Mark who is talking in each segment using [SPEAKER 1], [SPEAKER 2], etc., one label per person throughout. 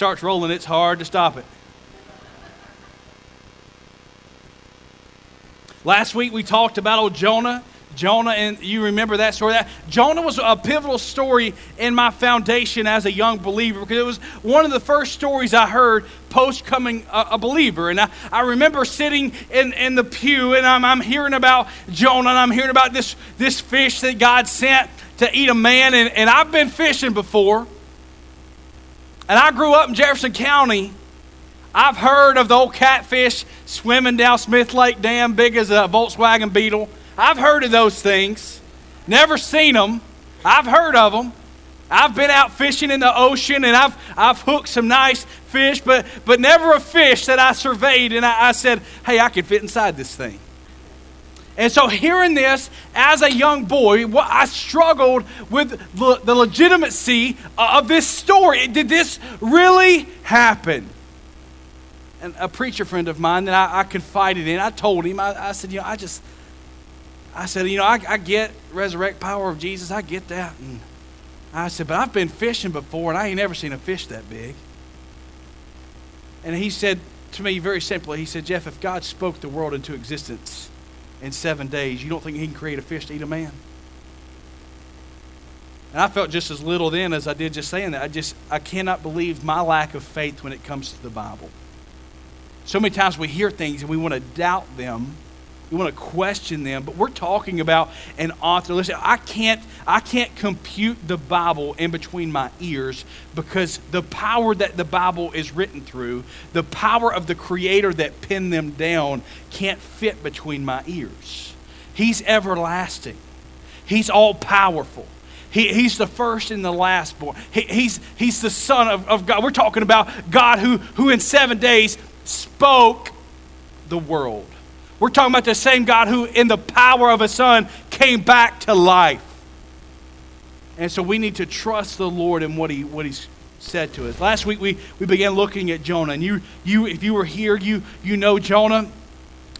[SPEAKER 1] starts rolling, it's hard to stop it. Last week we talked about old Jonah. Jonah, and you remember that story. That Jonah was a pivotal story in my foundation as a young believer because it was one of the first stories I heard post coming a, a, believer. And I, I remember sitting in, in the pew and I'm, I'm hearing about Jonah and I'm hearing about this, this fish that God sent to eat a man. And, and I've been fishing before. And I grew up in Jefferson County. I've heard of the old catfish swimming down Smith Lake Dam, big as a Volkswagen Beetle. I've heard of those things. Never seen them. I've heard of them. I've been out fishing in the ocean and I've, I've hooked some nice fish, but, but never a fish that I surveyed and I, I said, hey, I could fit inside this thing. And so, hearing this as a young boy, I struggled with the legitimacy uh, of this story. Did this really happen? And a preacher friend of mine that I, I confided in, I told him, I, I, said, you know, I just, I said, you know, I, I get resurrect power of Jesus, I get that. And I said, but I've been fishing before and I ain't never seen a fish that big. And he said to me very simply, he said, Jeff, if God spoke the world into existence in seven days, you don't think he can create a fish to eat a man? And I felt just as little then as I did just saying that. I just, I cannot believe my lack of faith when it comes to the Bible. So many times we hear things and we want to doubt them. We want to question them, but we're talking about an author. Listen, I can't, I can't compute the Bible in between my ears because the power that the Bible is written through, the power of the Creator that penned them down, can't fit between my ears. He's everlasting. He's all powerful. He, he's the first and the last born. He, he's, he's the Son of, of God. We're talking about God who, who in seven days spoke the world. We're talking about the same God who, in the power of a son, came back to life. And so we need to trust the Lord in what, he, what He's said to us. Last week we, we began looking at Jonah. And you, you, if you were here, you, you know Jonah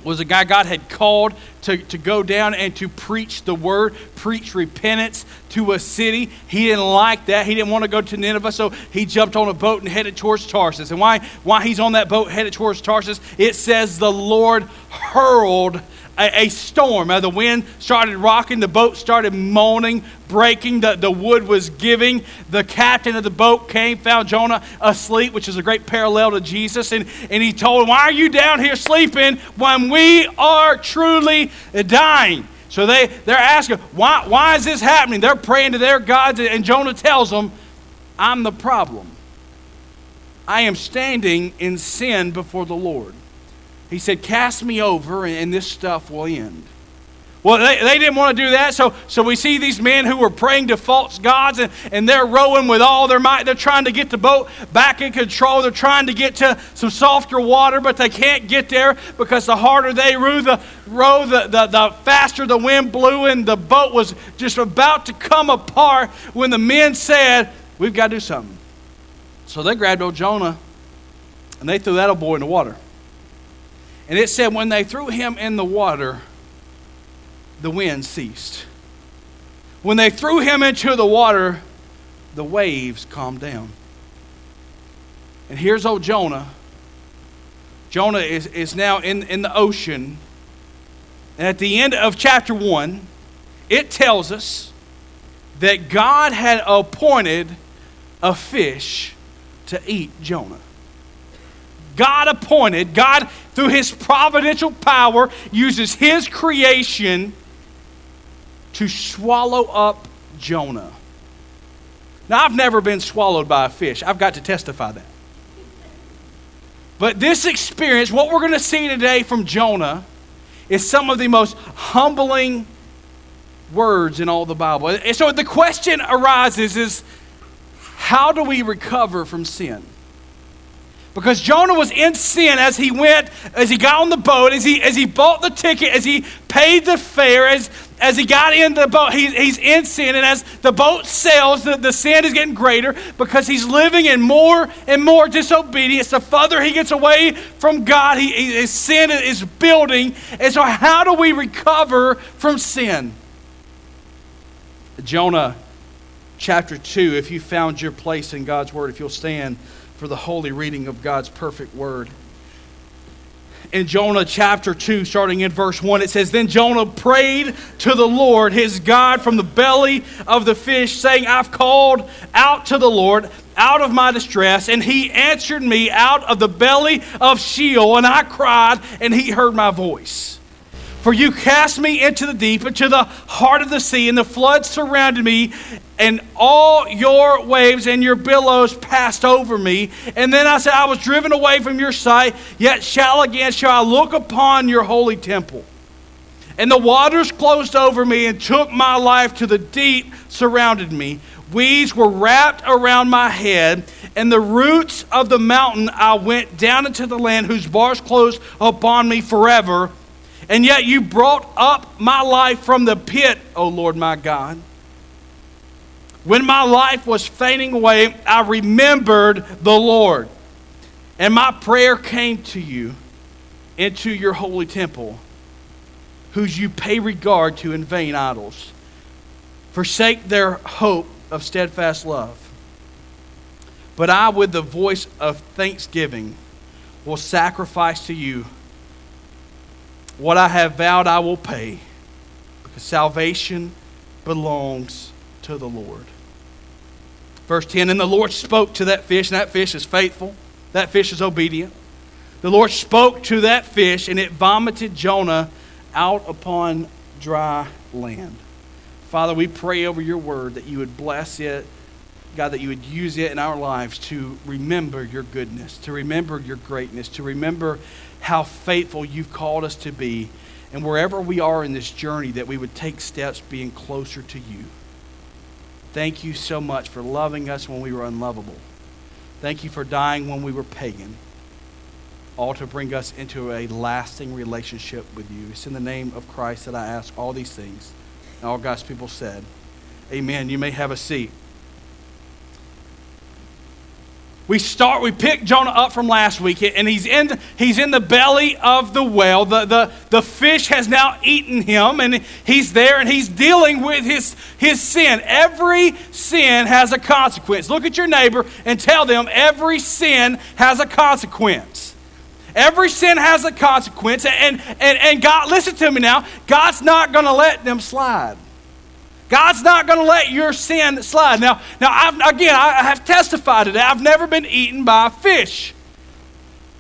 [SPEAKER 1] was a guy God had called to, to go down and to preach the word, preach repentance to a city. He didn't like that. He didn't want to go to Nineveh, so he jumped on a boat and headed towards Tarsus. And why, why he's on that boat headed towards Tarsus, it says the Lord hurled a, a storm. Uh, the wind started rocking, the boat started moaning, breaking, the, the wood was giving. The captain of the boat came, found Jonah asleep, which is a great parallel to Jesus, and, and he told him, Why are you down here sleeping when we are truly dying? So they, they're asking, why, why is this happening? They're praying to their gods, and Jonah tells them, I'm the problem. I am standing in sin before the Lord. He said, Cast me over and this stuff will end. Well, they, they didn't want to do that, so, so we see these men who were praying to false gods and, and they're rowing with all their might. They're trying to get the boat back in control. They're trying to get to some softer water, but they can't get there because the harder they row, the, row the, the, the faster the wind blew, and the boat was just about to come apart when the men said, We've got to do something. So they grabbed old Jonah and they threw that old boy in the water. And it said, when they threw him in the water, the wind ceased. When they threw him into the water, the waves calmed down. And here's old Jonah. Jonah is, is now in, in the ocean. And at the end of chapter 1, it tells us that God had appointed a fish to eat Jonah. God appointed, God, through his providential power, uses his creation to swallow up Jonah. Now, I've never been swallowed by a fish. I've got to testify that. But this experience, what we're going to see today from Jonah, is some of the most humbling words in all the Bible. And so the question arises is how do we recover from sin? Because Jonah was in sin as he went, as he got on the boat, as he, as he bought the ticket, as he paid the fare, as, as he got in the boat, he, he's in sin. And as the boat sails, the, the sin is getting greater because he's living in more and more disobedience. The further he gets away from God, he, his sin is building. And so, how do we recover from sin? Jonah chapter 2, if you found your place in God's word, if you'll stand for the holy reading of God's perfect word. In Jonah chapter 2, starting in verse 1, it says, Then Jonah prayed to the Lord his God from the belly of the fish, saying, I've called out to the Lord out of my distress, and he answered me out of the belly of Sheol, and I cried, and he heard my voice. For you cast me into the deep, into the heart of the sea, and the floods surrounded me, and all your waves and your billows passed over me. And then I said, I was driven away from your sight, yet shall again shall I look upon your holy temple. And the waters closed over me and took my life to the deep surrounded me. Weeds were wrapped around my head, and the roots of the mountain I went down into the land whose bars closed upon me forever. And yet you brought up my life from the pit, O Lord my God. When my life was fading away, I remembered the Lord. And my prayer came to you into your holy temple, whose you pay regard to in vain idols. Forsake their hope of steadfast love. But I, with the voice of thanksgiving, will sacrifice to you what I have vowed I will pay, because salvation belongs to the Lord. Verse 10 And the Lord spoke to that fish, and that fish is faithful, that fish is obedient. The Lord spoke to that fish, and it vomited Jonah out upon dry land. Father, we pray over your word that you would bless it. God, that you would use it in our lives to remember your goodness, to remember your greatness, to remember how faithful you've called us to be. And wherever we are in this journey, that we would take steps being closer to you. Thank you so much for loving us when we were unlovable. Thank you for dying when we were pagan, all to bring us into a lasting relationship with you. It's in the name of Christ that I ask all these things. And all God's people said, Amen. You may have a seat. We start we pick jonah up from last week and he's in he's in the belly of the whale the, the, the fish has now eaten him and he's there and he's dealing with his his sin. Every sin has a consequence. Look at your neighbor and tell them every sin has a consequence. Every sin has a consequence and and, and god listen to me now. God's not going to let them slide God's not going to let your sin slide. Now, now I've, again, I have testified to that. I've never been eaten by a fish.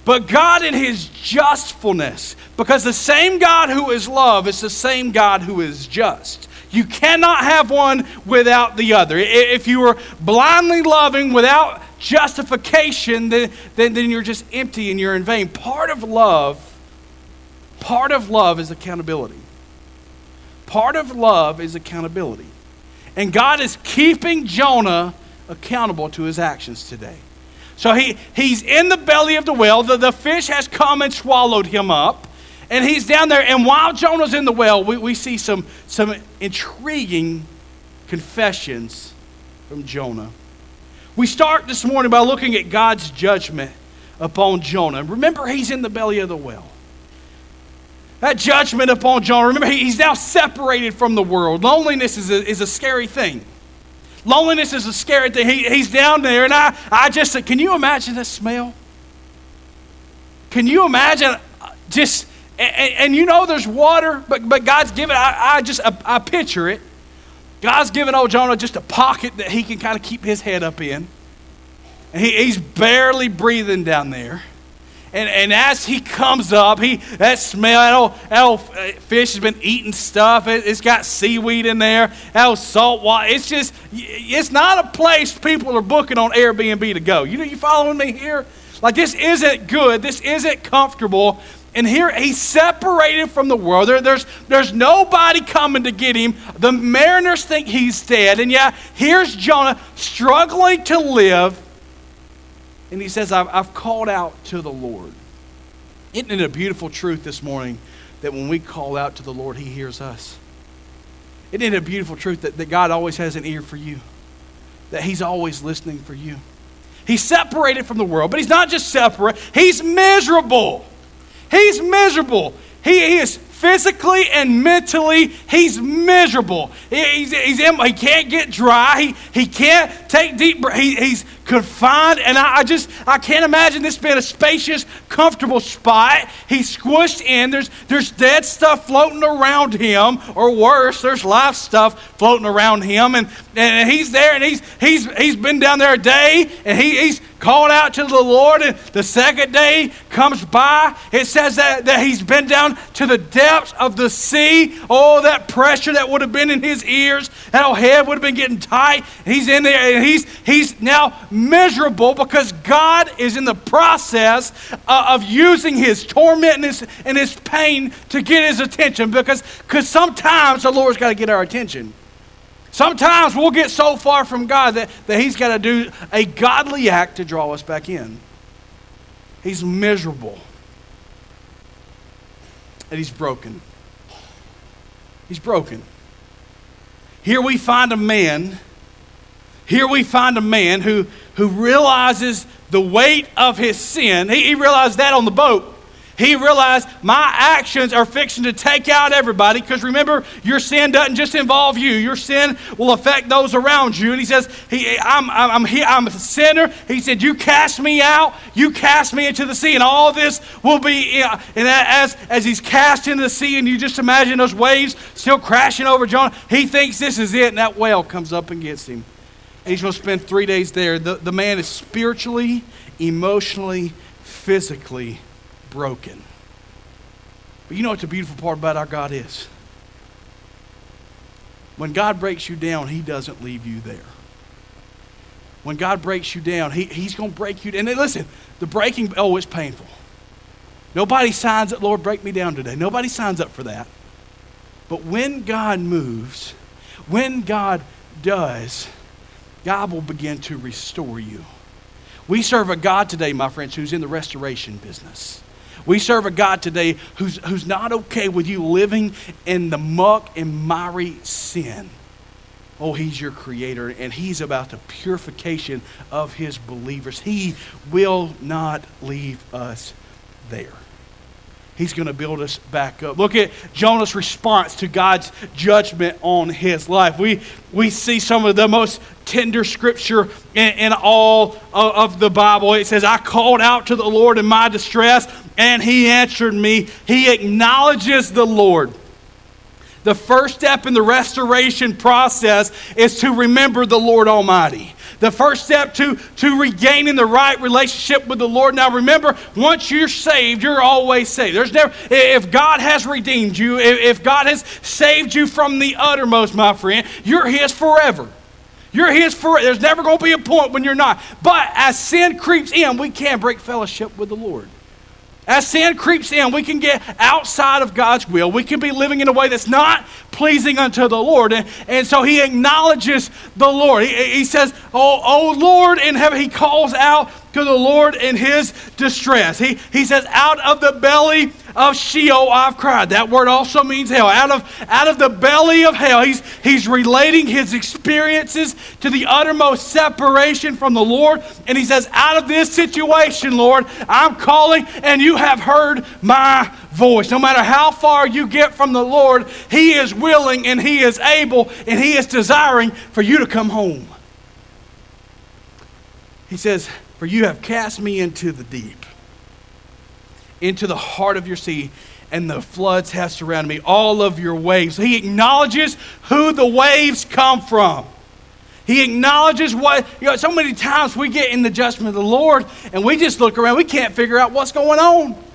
[SPEAKER 1] But God, in His justfulness, because the same God who is love is the same God who is just. You cannot have one without the other. If you are blindly loving without justification, then, then, then you're just empty and you're in vain. Part of love, part of love is accountability. Part of love is accountability. And God is keeping Jonah accountable to his actions today. So he, he's in the belly of the whale. The, the fish has come and swallowed him up. And he's down there. And while Jonah's in the whale, we, we see some, some intriguing confessions from Jonah. We start this morning by looking at God's judgment upon Jonah. Remember, he's in the belly of the whale that judgment upon John, Remember, he's now separated from the world. Loneliness is a, is a scary thing. Loneliness is a scary thing. He, he's down there, and I, I just said, Can you imagine the smell? Can you imagine uh, just, and, and, you know there's water, but, but God's given, I, I just, I, I picture it. God's given old Jonah just a pocket that he can kind of keep his head up in. And he, he's barely breathing down there. And, and as he comes up, he that smell, that old, that old uh, fish has been eating stuff. It, has got seaweed in there, that old salt water. It's just, it's not a place people are booking on Airbnb to go. You know, you following me here? Like, this isn't good. This isn't comfortable. And here he's separated from the world. There, there's, there's nobody coming to get him. The mariners think he's dead. And yeah, here's Jonah struggling to live and he says, I've, I've called out to the Lord. Isn't it a beautiful truth this morning that when we call out to the Lord, he hears us? Isn't it a beautiful truth that, that God always has an ear for you? That he's always listening for you. He's separated from the world, but he's not just separate, he's miserable. He's miserable. He, he is physically and mentally, he's miserable. He, he's, he's, he can't get dry. He, he can't take deep breath. He, he's confined. And I, I, just, I can't imagine this being a spacious, comfortable spot. He's squished in. There's, there's dead stuff floating around him, or worse, there's live stuff floating around him. And, and he's there, and he's, he's, he's been down there a day, and he, he's called out to the Lord, and the second day comes by. It says that, that he's been down to the depths of the sea. Oh, that pressure that would have been in his ears, that whole head would have been getting tight. He's in there, and he's, he's now miserable because God is in the process uh, of using his torment and his, and his pain to get his attention because cause sometimes the Lord's got to get our attention. Sometimes we'll get so far from God that, that He's got to do a godly act to draw us back in. He's miserable. And he's broken. He's broken. Here we find a man, here we find a man who, who realizes the weight of his sin. He, he realized that on the boat. He realized my actions are fixing to take out everybody because remember, your sin doesn't just involve you, your sin will affect those around you. And he says, he, I'm, I'm, I'm, I'm a sinner. He said, You cast me out, you cast me into the sea, and all this will be. And as, as he's cast into the sea, and you just imagine those waves still crashing over Jonah, he thinks this is it, and that whale comes up and gets him. And he's going to spend three days there. The, the man is spiritually, emotionally, physically broken. But you know what the beautiful part about our God is? When God breaks you down, He doesn't leave you there. When God breaks you down, he, He's going to break you. And listen, the breaking, oh, it's painful. Nobody signs up, Lord, break me down today. Nobody signs up for that. But when God moves, when God does, God will begin to restore you. We serve a God today, my friends, who's in the restoration business. We serve a God today who's, who's not okay with you living in the muck and miry sin. Oh, He's your creator, and He's about the purification of His believers. He will not leave us there. He's going to build us back up. Look at Jonah's response to God's judgment on his life. We, we see some of the most tender scripture in, in all of, of the Bible. It says, I called out to the Lord in my distress, and he answered me. He acknowledges the Lord. The first step in the restoration process is to remember the Lord Almighty the first step to, to regaining the right relationship with the Lord. Now remember, once you're saved, you're always saved. There's never, if God has redeemed you, if God has saved you from the uttermost, my friend, you're His forever. You're His forever. There's never going to be a point when you're not. But as sin creeps in, we can break fellowship with the Lord. As sin creeps in, we can get outside of God's will. We can be living in a way that's not pleasing unto the Lord. And, and so he acknowledges the Lord. He, he says, oh, oh Lord in heaven. He calls out to the Lord in his distress. He, he says, Out of the belly of Sheol I've cried. That word also means hell. Out of, out of the belly of hell. He's, he's relating his experiences to the uttermost separation from the Lord. And he says, Out of this situation, Lord, I'm calling, and you have heard my voice. No matter how far you get from the Lord, He is willing and He is able and He is desiring for you to come home. He says, for you have cast me into the deep, into the heart of your sea, and the floods have surrounded me, all of your waves. He acknowledges who the waves come from. He acknowledges what, you know, so many times we get in the judgment of the Lord and we just look around, we can't figure out what's going on.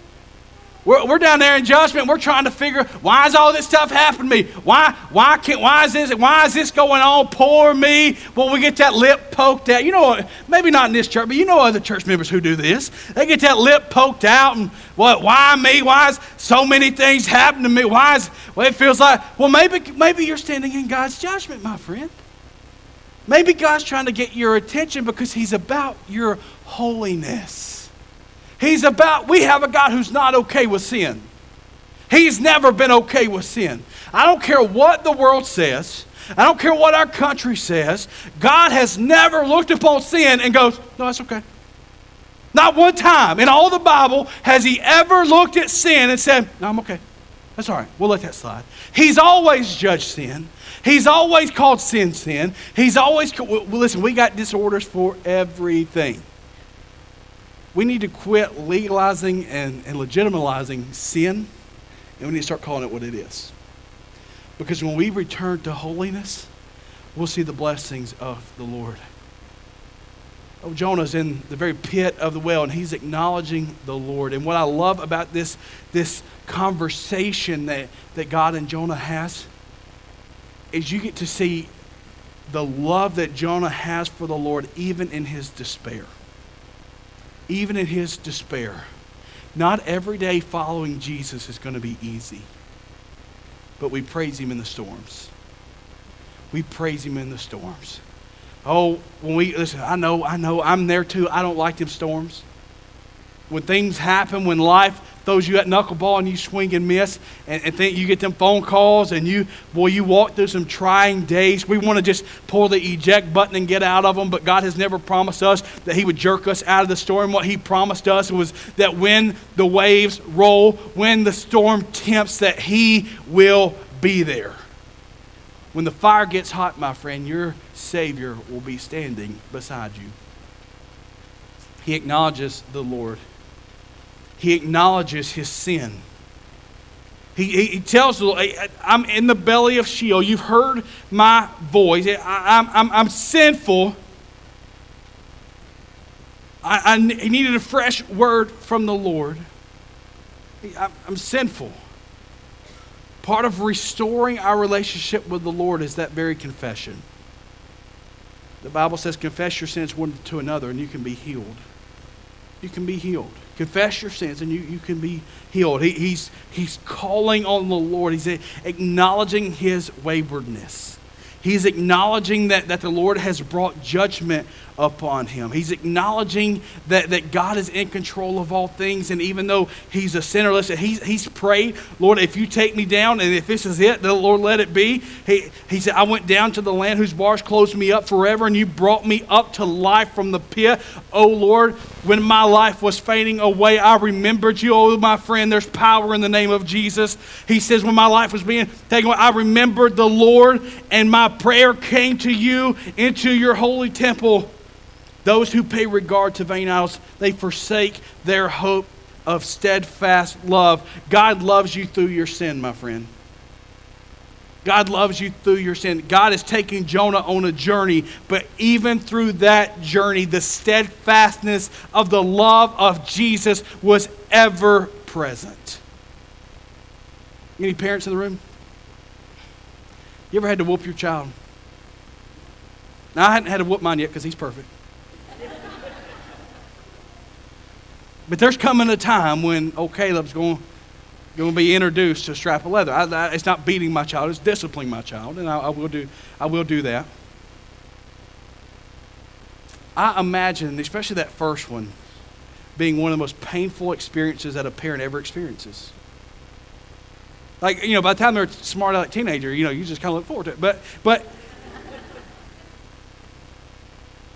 [SPEAKER 1] We're, we're down there in judgment. We're trying to figure why is all this stuff happening to me? Why, why, can't, why, is this, why is this going on? Poor me. Well, we get that lip poked out. You know, maybe not in this church, but you know other church members who do this. They get that lip poked out and what? Why me? Why is so many things happening to me? Why is, well, it feels like, well, maybe, maybe you're standing in God's judgment, my friend. Maybe God's trying to get your attention because He's about your holiness. He's about, we have a God who's not okay with sin. He's never been okay with sin. I don't care what the world says. I don't care what our country says. God has never looked upon sin and goes, no, that's okay. Not one time in all the Bible has he ever looked at sin and said, no, I'm okay. That's all right. We'll let that slide. He's always judged sin. He's always called sin sin. He's always, well, listen, we got disorders for everything. We need to quit legalizing and, and legitimizing sin, and we need to start calling it what it is. Because when we return to holiness, we'll see the blessings of the Lord. Oh, Jonah's in the very pit of the well, and he's acknowledging the Lord. And what I love about this, this conversation that, that God and Jonah has is you get to see the love that Jonah has for the Lord even in his despair. Even in his despair. Not every day following Jesus is going to be easy, but we praise him in the storms. We praise him in the storms. Oh, when we listen, I know, I know, I'm there too. I don't like them storms. When things happen, when life throws you at knuckleball and you swing and miss, and, and think you get them phone calls, and you, boy, you walk through some trying days. We want to just pull the eject button and get out of them, but God has never promised us that He would jerk us out of the storm. What He promised us was that when the waves roll, when the storm tempts, that He will be there. When the fire gets hot, my friend, your Savior will be standing beside you. He acknowledges the Lord he acknowledges his sin. He, he, he tells the I'm in the belly of Sheol. You've heard my voice. I, I'm, I'm, I'm sinful. I, I needed a fresh word from the Lord. I'm, I'm sinful. Part of restoring our relationship with the Lord is that very confession. The Bible says, confess your sins one to another and you can be healed. You can be healed. Confess your sins and you, you can be healed. He, he's, he's calling on the Lord, he's acknowledging his waywardness. He's acknowledging that, that the Lord has brought judgment upon him. He's acknowledging that, that God is in control of all things. And even though he's a sinner, listen, he's, he's prayed, Lord, if you take me down and if this is it, the Lord let it be. He, he said, I went down to the land whose bars closed me up forever, and you brought me up to life from the pit. Oh, Lord, when my life was fading away, I remembered you. Oh, my friend, there's power in the name of Jesus. He says, when my life was being taken away, I remembered the Lord, and my prayer came to you into your holy temple. Those who pay regard to vain idols, they forsake their hope of steadfast love. God loves you through your sin, my friend. God loves you through your sin. God is taking Jonah on a journey, but even through that journey, the steadfastness of the love of Jesus was ever present. Any parents in the room? You ever had to whoop your child? Now, I hadn't had to whoop mine yet because he's perfect. But there's coming a time when, oh, Caleb's going, going to be introduced to a strap of leather. I, I, it's not beating my child, it's disciplining my child, and I, I, will do, I will do that. I imagine, especially that first one, being one of the most painful experiences that a parent ever experiences. Like, you know, by the time they're smart like teenager, you know, you just kind of look forward to it. But, but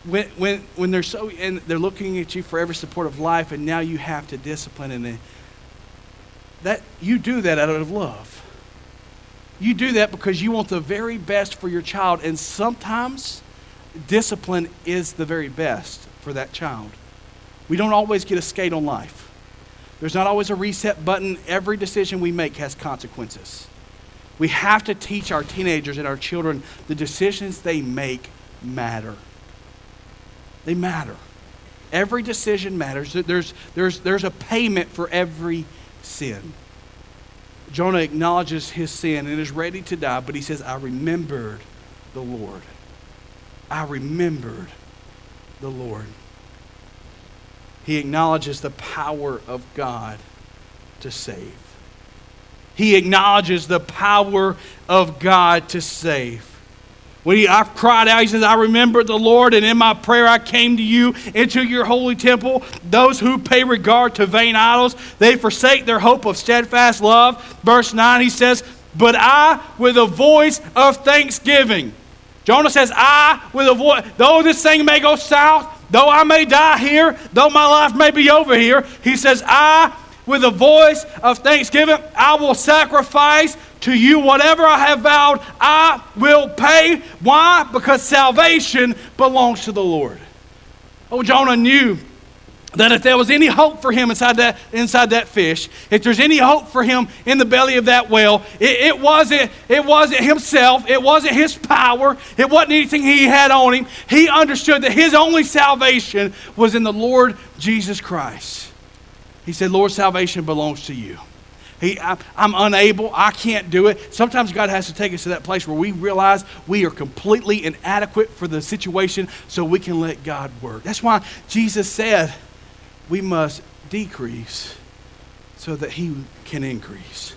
[SPEAKER 1] when, when, when they're so and they're looking at you for every support of life and now you have to discipline and that you do that out of love. You do that because you want the very best for your child and sometimes discipline is the very best for that child. We don't always get a skate on life. There's not always a reset button. Every decision we make has consequences. We have to teach our teenagers and our children the decisions they make matter. They matter. Every decision matters. There's, there's, there's a payment for every sin. Jonah acknowledges his sin and is ready to die, but he says, I remembered the Lord. I remembered the Lord. He acknowledges the power of God to save. He acknowledges the power of God to save. When he, I cried out, he says, I remembered the Lord, and in my prayer I came to you into your holy temple. Those who pay regard to vain idols, they forsake their hope of steadfast love. Verse 9, he says, But I, with a voice of thanksgiving. Jonah says, I, with a voice, though this thing may go south, though I may die here, though my life may be over here, he says, I, with a voice of thanksgiving. I will sacrifice to you whatever I have vowed, I will pay. Why? Because salvation belongs to the Lord. Oh, Jonah knew that if there was any hope for him inside that, inside that fish, if there's any hope for him in the belly of that whale, it, it, wasn't, it wasn't himself, it wasn't his power, it wasn't anything he had on him. He understood that his only salvation was in the Lord Jesus Christ. He said, Lord, salvation belongs to you. He, I, I'm unable. I can't do it. Sometimes God has to take us to that place where we realize we are completely inadequate for the situation so we can let God work. That's why Jesus said, we must decrease so that he can increase.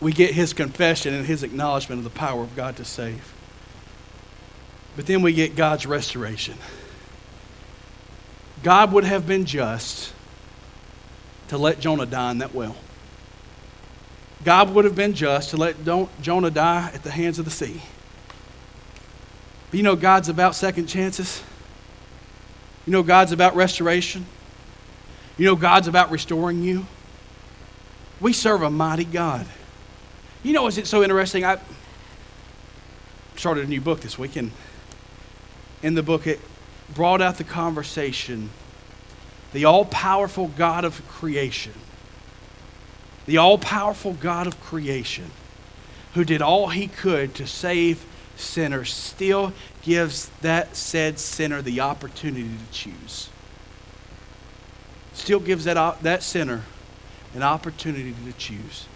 [SPEAKER 1] We get his confession and his acknowledgement of the power of God to save. But then we get God's restoration. God would have been just to let Jonah die in that well. God would have been just to let Jonah die at the hands of the sea. But you know, God's about second chances. You know, God's about restoration. You know, God's about restoring you. We serve a mighty God. You know, is it so interesting? I started a new book this week, and in the book, it brought out the conversation the all powerful God of creation, the all powerful God of creation, who did all he could to save sinners still gives that said sinner the opportunity to choose. Still gives that, that sinner an opportunity to choose.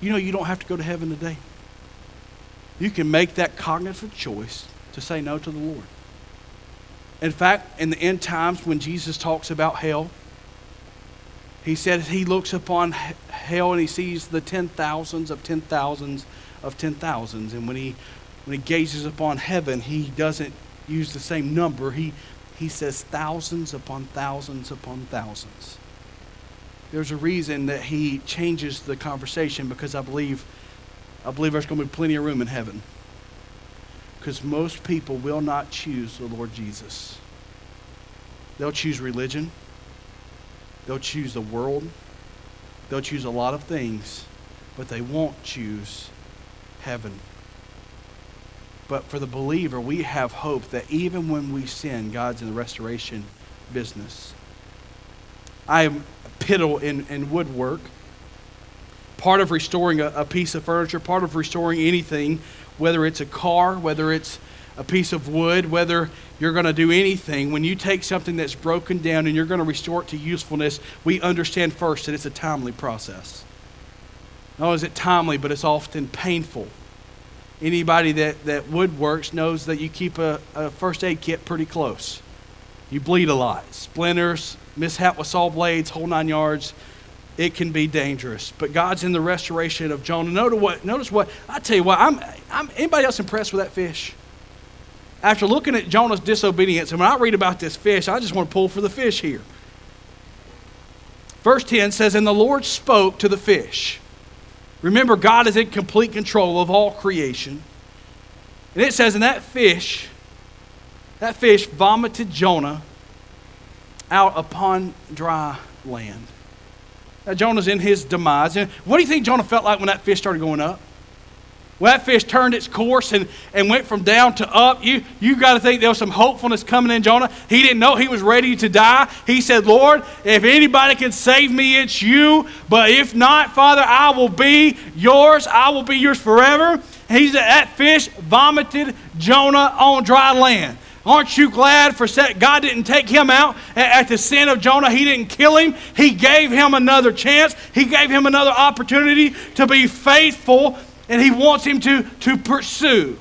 [SPEAKER 1] You know, you don't have to go to heaven today. You can make that cognitive choice to say no to the Lord. In fact, in the end times, when Jesus talks about hell, he says he looks upon hell and he sees the ten thousands of ten thousands of ten thousands. And when he when he gazes upon heaven, he doesn't use the same number. He, he says thousands upon thousands upon thousands. There's a reason that he changes the conversation because I believe, I believe there's going to be plenty of room in heaven. Because most people will not choose the Lord Jesus. They'll choose religion. They'll choose the world. They'll choose a lot of things, but they won't choose heaven. But for the believer, we have hope that even when we sin, God's in the restoration business. I am a piddle in, in woodwork. Part of restoring a, a piece of furniture, part of restoring anything, whether it's a car, whether it's a piece of wood, whether you're going to do anything, when you take something that's broken down and you're going to restore it to usefulness, we understand first that it's a timely process. Not only is it timely, but it's often painful anybody that, that woodworks knows that you keep a, a first aid kit pretty close. You bleed a lot. Splinters, mishap with saw blades, whole nine yards. It can be dangerous. But God's in the restoration of Jonah. Notice what, notice what I tell you what, I'm, I'm anybody else impressed with that fish? After looking at Jonah's disobedience, and when I read about this fish, I just want to pull for the fish here. Verse 10 says, And the Lord spoke to the fish Remember, God is in complete control of all creation. And it says, and that fish, that fish vomited Jonah out upon dry land. Now, Jonah's in his demise. And what do you think Jonah felt like when that fish started going up? When that fish turned its course and, and went from down to up, you, you got to think there was some hopefulness coming in Jonah. He didn't know he was ready to die. He said, Lord, if anybody can save me, it's you. But if not, Father, I will be yours. I will be yours forever. He said, that fish vomited Jonah on dry land. Aren't you glad for God didn't take him out at the sin of Jonah? He didn't kill him. He gave him another chance. He gave him another opportunity to be faithful and he wants him to, to pursue.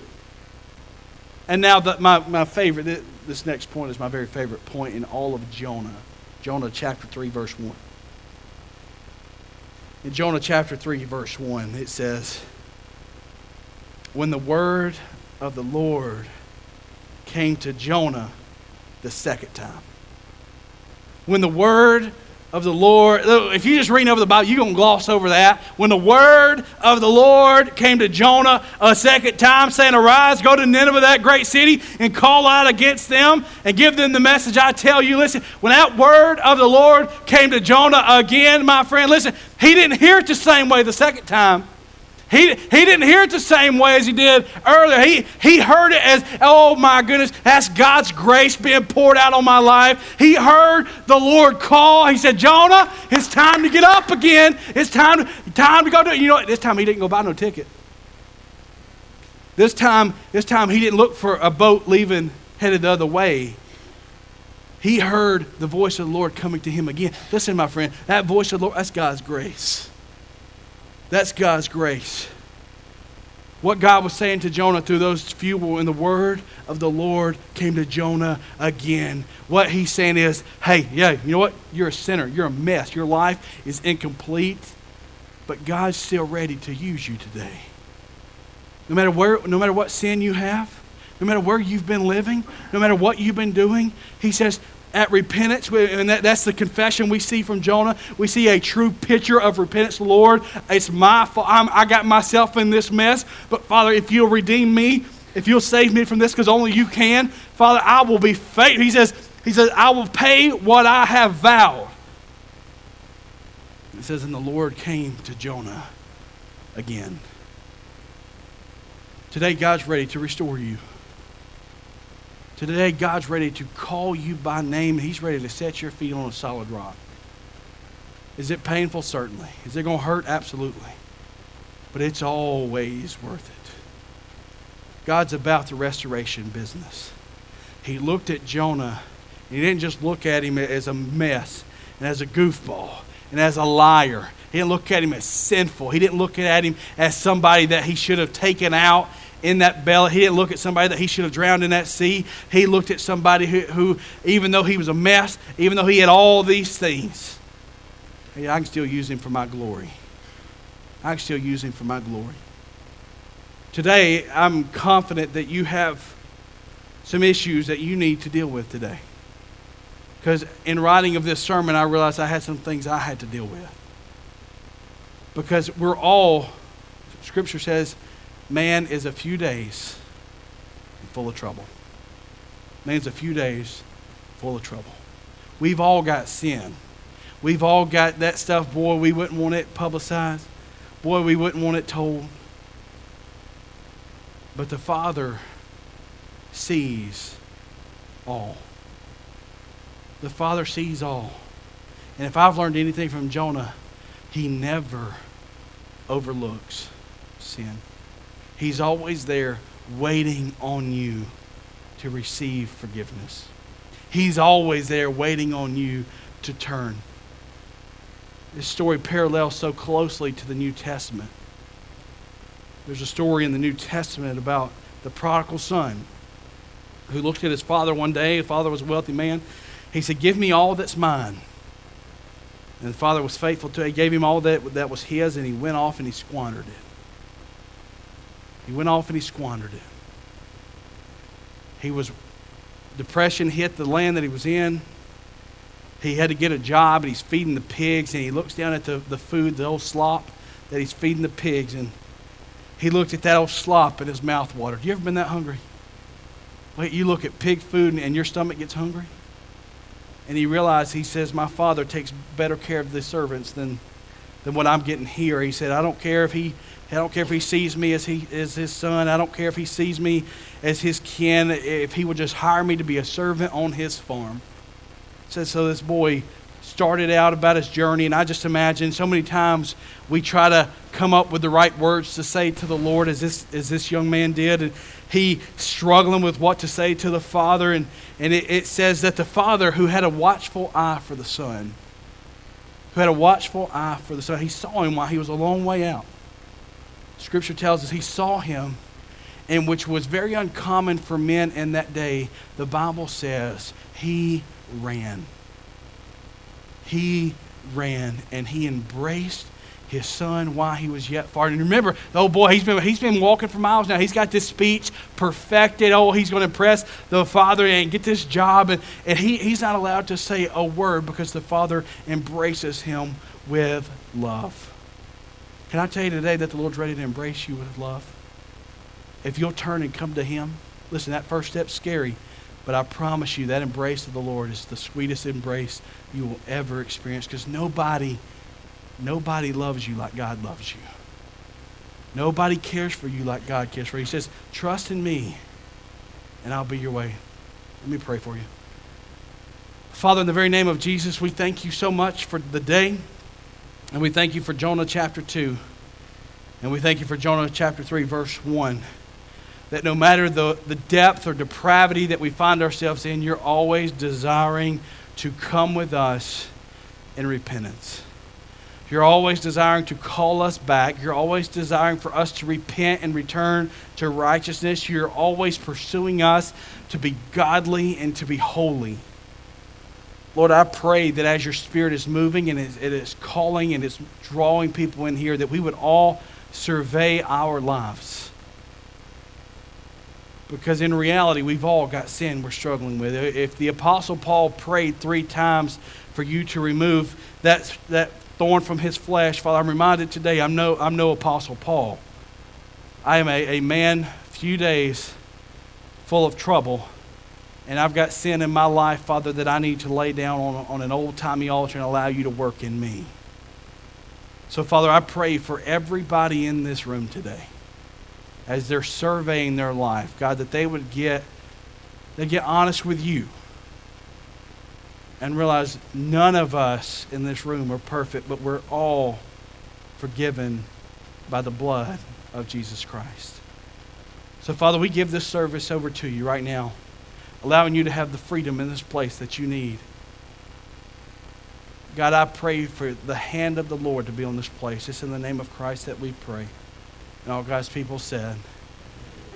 [SPEAKER 1] And now, the, my, my favorite, this next point is my very favorite point in all of Jonah. Jonah chapter 3, verse 1. In Jonah chapter 3, verse 1, it says, When the word of the Lord came to Jonah the second time. When the word of the Lord. If you just read over the Bible, you're going to gloss over that. When the word of the Lord came to Jonah a second time, saying, Arise, go to Nineveh, that great city, and call out against them and give them the message I tell you. Listen, when that word of the Lord came to Jonah again, my friend, listen, he didn't hear it the same way the second time. He, he didn't hear it the same way as he did earlier. He, he heard it as, oh my goodness, that's God's grace being poured out on my life. He heard the Lord call. He said, Jonah, it's time to get up again. It's time, time to go do it. You know, this time he didn't go buy no ticket. This time, this time he didn't look for a boat leaving, headed the other way. He heard the voice of the Lord coming to him again. Listen, my friend, that voice of the Lord, that's God's grace. That's God's grace. What God was saying to Jonah through those few when the word of the Lord came to Jonah again. What he's saying is, hey, yeah, you know what? You're a sinner. You're a mess. Your life is incomplete, but God's still ready to use you today. No matter where, no matter what sin you have, no matter where you've been living, no matter what you've been doing, he says, at repentance, and that, that's the confession we see from Jonah. We see a true picture of repentance. Lord, it's my fault. I'm, I got myself in this mess, but Father, if you'll redeem me, if you'll save me from this, because only you can, Father, I will be faithful. He says, he says, I will pay what I have vowed. It says, and the Lord came to Jonah again. Today, God's ready to restore you. Today, God's ready to call you by name. He's ready to set your feet on a solid rock. Is it painful? Certainly. Is it going to hurt? Absolutely. But it's always worth it. God's about the restoration business. He looked at Jonah, and he didn't just look at him as a mess and as a goofball and as a liar. He didn't look at him as sinful. He didn't look at him as somebody that he should have taken out in that belly. He didn't look at somebody that he should have drowned in that sea. He looked at somebody who, who even though he was a mess, even though he had all these things, I can still use him for my glory. I can still use him for my glory. Today, I'm confident that you have some issues that you need to deal with today. Because in writing of this sermon, I realized I had some things I had to deal with. Because we're all, Scripture says, man is a few days full of trouble. Man's a few days full of trouble. We've all got sin. We've all got that stuff, boy, we wouldn't want it publicized. Boy, we wouldn't want it told. But the Father sees all. The Father sees all. And if I've learned anything from Jonah, he never overlooks sin. He's always there waiting on you to receive forgiveness. He's always there waiting on you to turn. This story parallels so closely to the New Testament. There's a story in the New Testament about the prodigal son who looked at his father one day. His father was a wealthy man. He said, Give me all that's mine. And the father was faithful to it. He gave him all that, that was his, and he went off and he squandered it. He went off and he squandered it. He was, depression hit the land that he was in. He had to get a job and he's feeding the pigs and he looks down at the, the food, the old slop that he's feeding the pigs and he looked at that old slop and his mouth watered. You ever been that hungry? Wait, you look at pig food and, and your stomach gets hungry? And he realized, he says, My father takes better care of the servants than, than what I'm getting here. He said, I don't care if he I don't care if he sees me as, he, as his son. I don't care if he sees me as his kin. If he would just hire me to be a servant on his farm. says so this boy started out about his journey, and I just imagine so many times we try to come up with the right words to say to the Lord, as this as this young man did, and he struggling with what to say to the father, and and it, it says that the father who had a watchful eye for the son, who had a watchful eye for the son, he saw him while he was a long way out. Scripture tells us he saw him, and which was very uncommon for men in that day. The Bible says he ran. He ran and he embraced his son while he was yet far. And remember, the old boy, he's been, he's been walking for miles now. He's got this speech perfected. Oh, he's going to impress the father and get this job. And, and he, he's not allowed to say a word because the father embraces him with love. Can I tell you today that the Lord's ready to embrace you with love? If you'll turn and come to him, listen, that first step's scary. But I promise you, that embrace of the Lord is the sweetest embrace you will ever experience because nobody Nobody loves you like God loves you. Nobody cares for you like God cares for you. He says, Trust in me, and I'll be your way. Let me pray for you. Father, in the very name of Jesus, we thank you so much for the day, and we thank you for Jonah chapter 2, and we thank you for Jonah chapter 3, verse 1. That no matter the, the depth or depravity that we find ourselves in, you're always desiring to come with us in repentance. You're always desiring to call us back. You're always desiring for us to repent and return to righteousness. You're always pursuing us to be godly and to be holy. Lord, I pray that as your Spirit is moving and it is calling and it's drawing people in here, that we would all survey our lives. Because in reality, we've all got sin we're struggling with. If the Apostle Paul prayed three times for you to remove that, that thorn from his flesh. Father, I'm reminded today I'm no, I'm no Apostle Paul. I am a, a man, few days, full of trouble. And I've got sin in my life, Father, that I need to lay down on, on an old timey altar and allow you to work in me. So, Father, I pray for everybody in this room today as they're surveying their life, God, that they would get, they get honest with you and realize none of us in this room are perfect, but we're all forgiven by the blood of Jesus Christ. So, Father, we give this service over to you right now, allowing you to have the freedom in this place that you need. God, I pray for the hand of the Lord to be on this place. It's in the name of Christ that we pray. And all God's people said,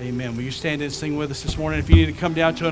[SPEAKER 1] Amen. Will you stand and sing with us this morning? If you need to come down to an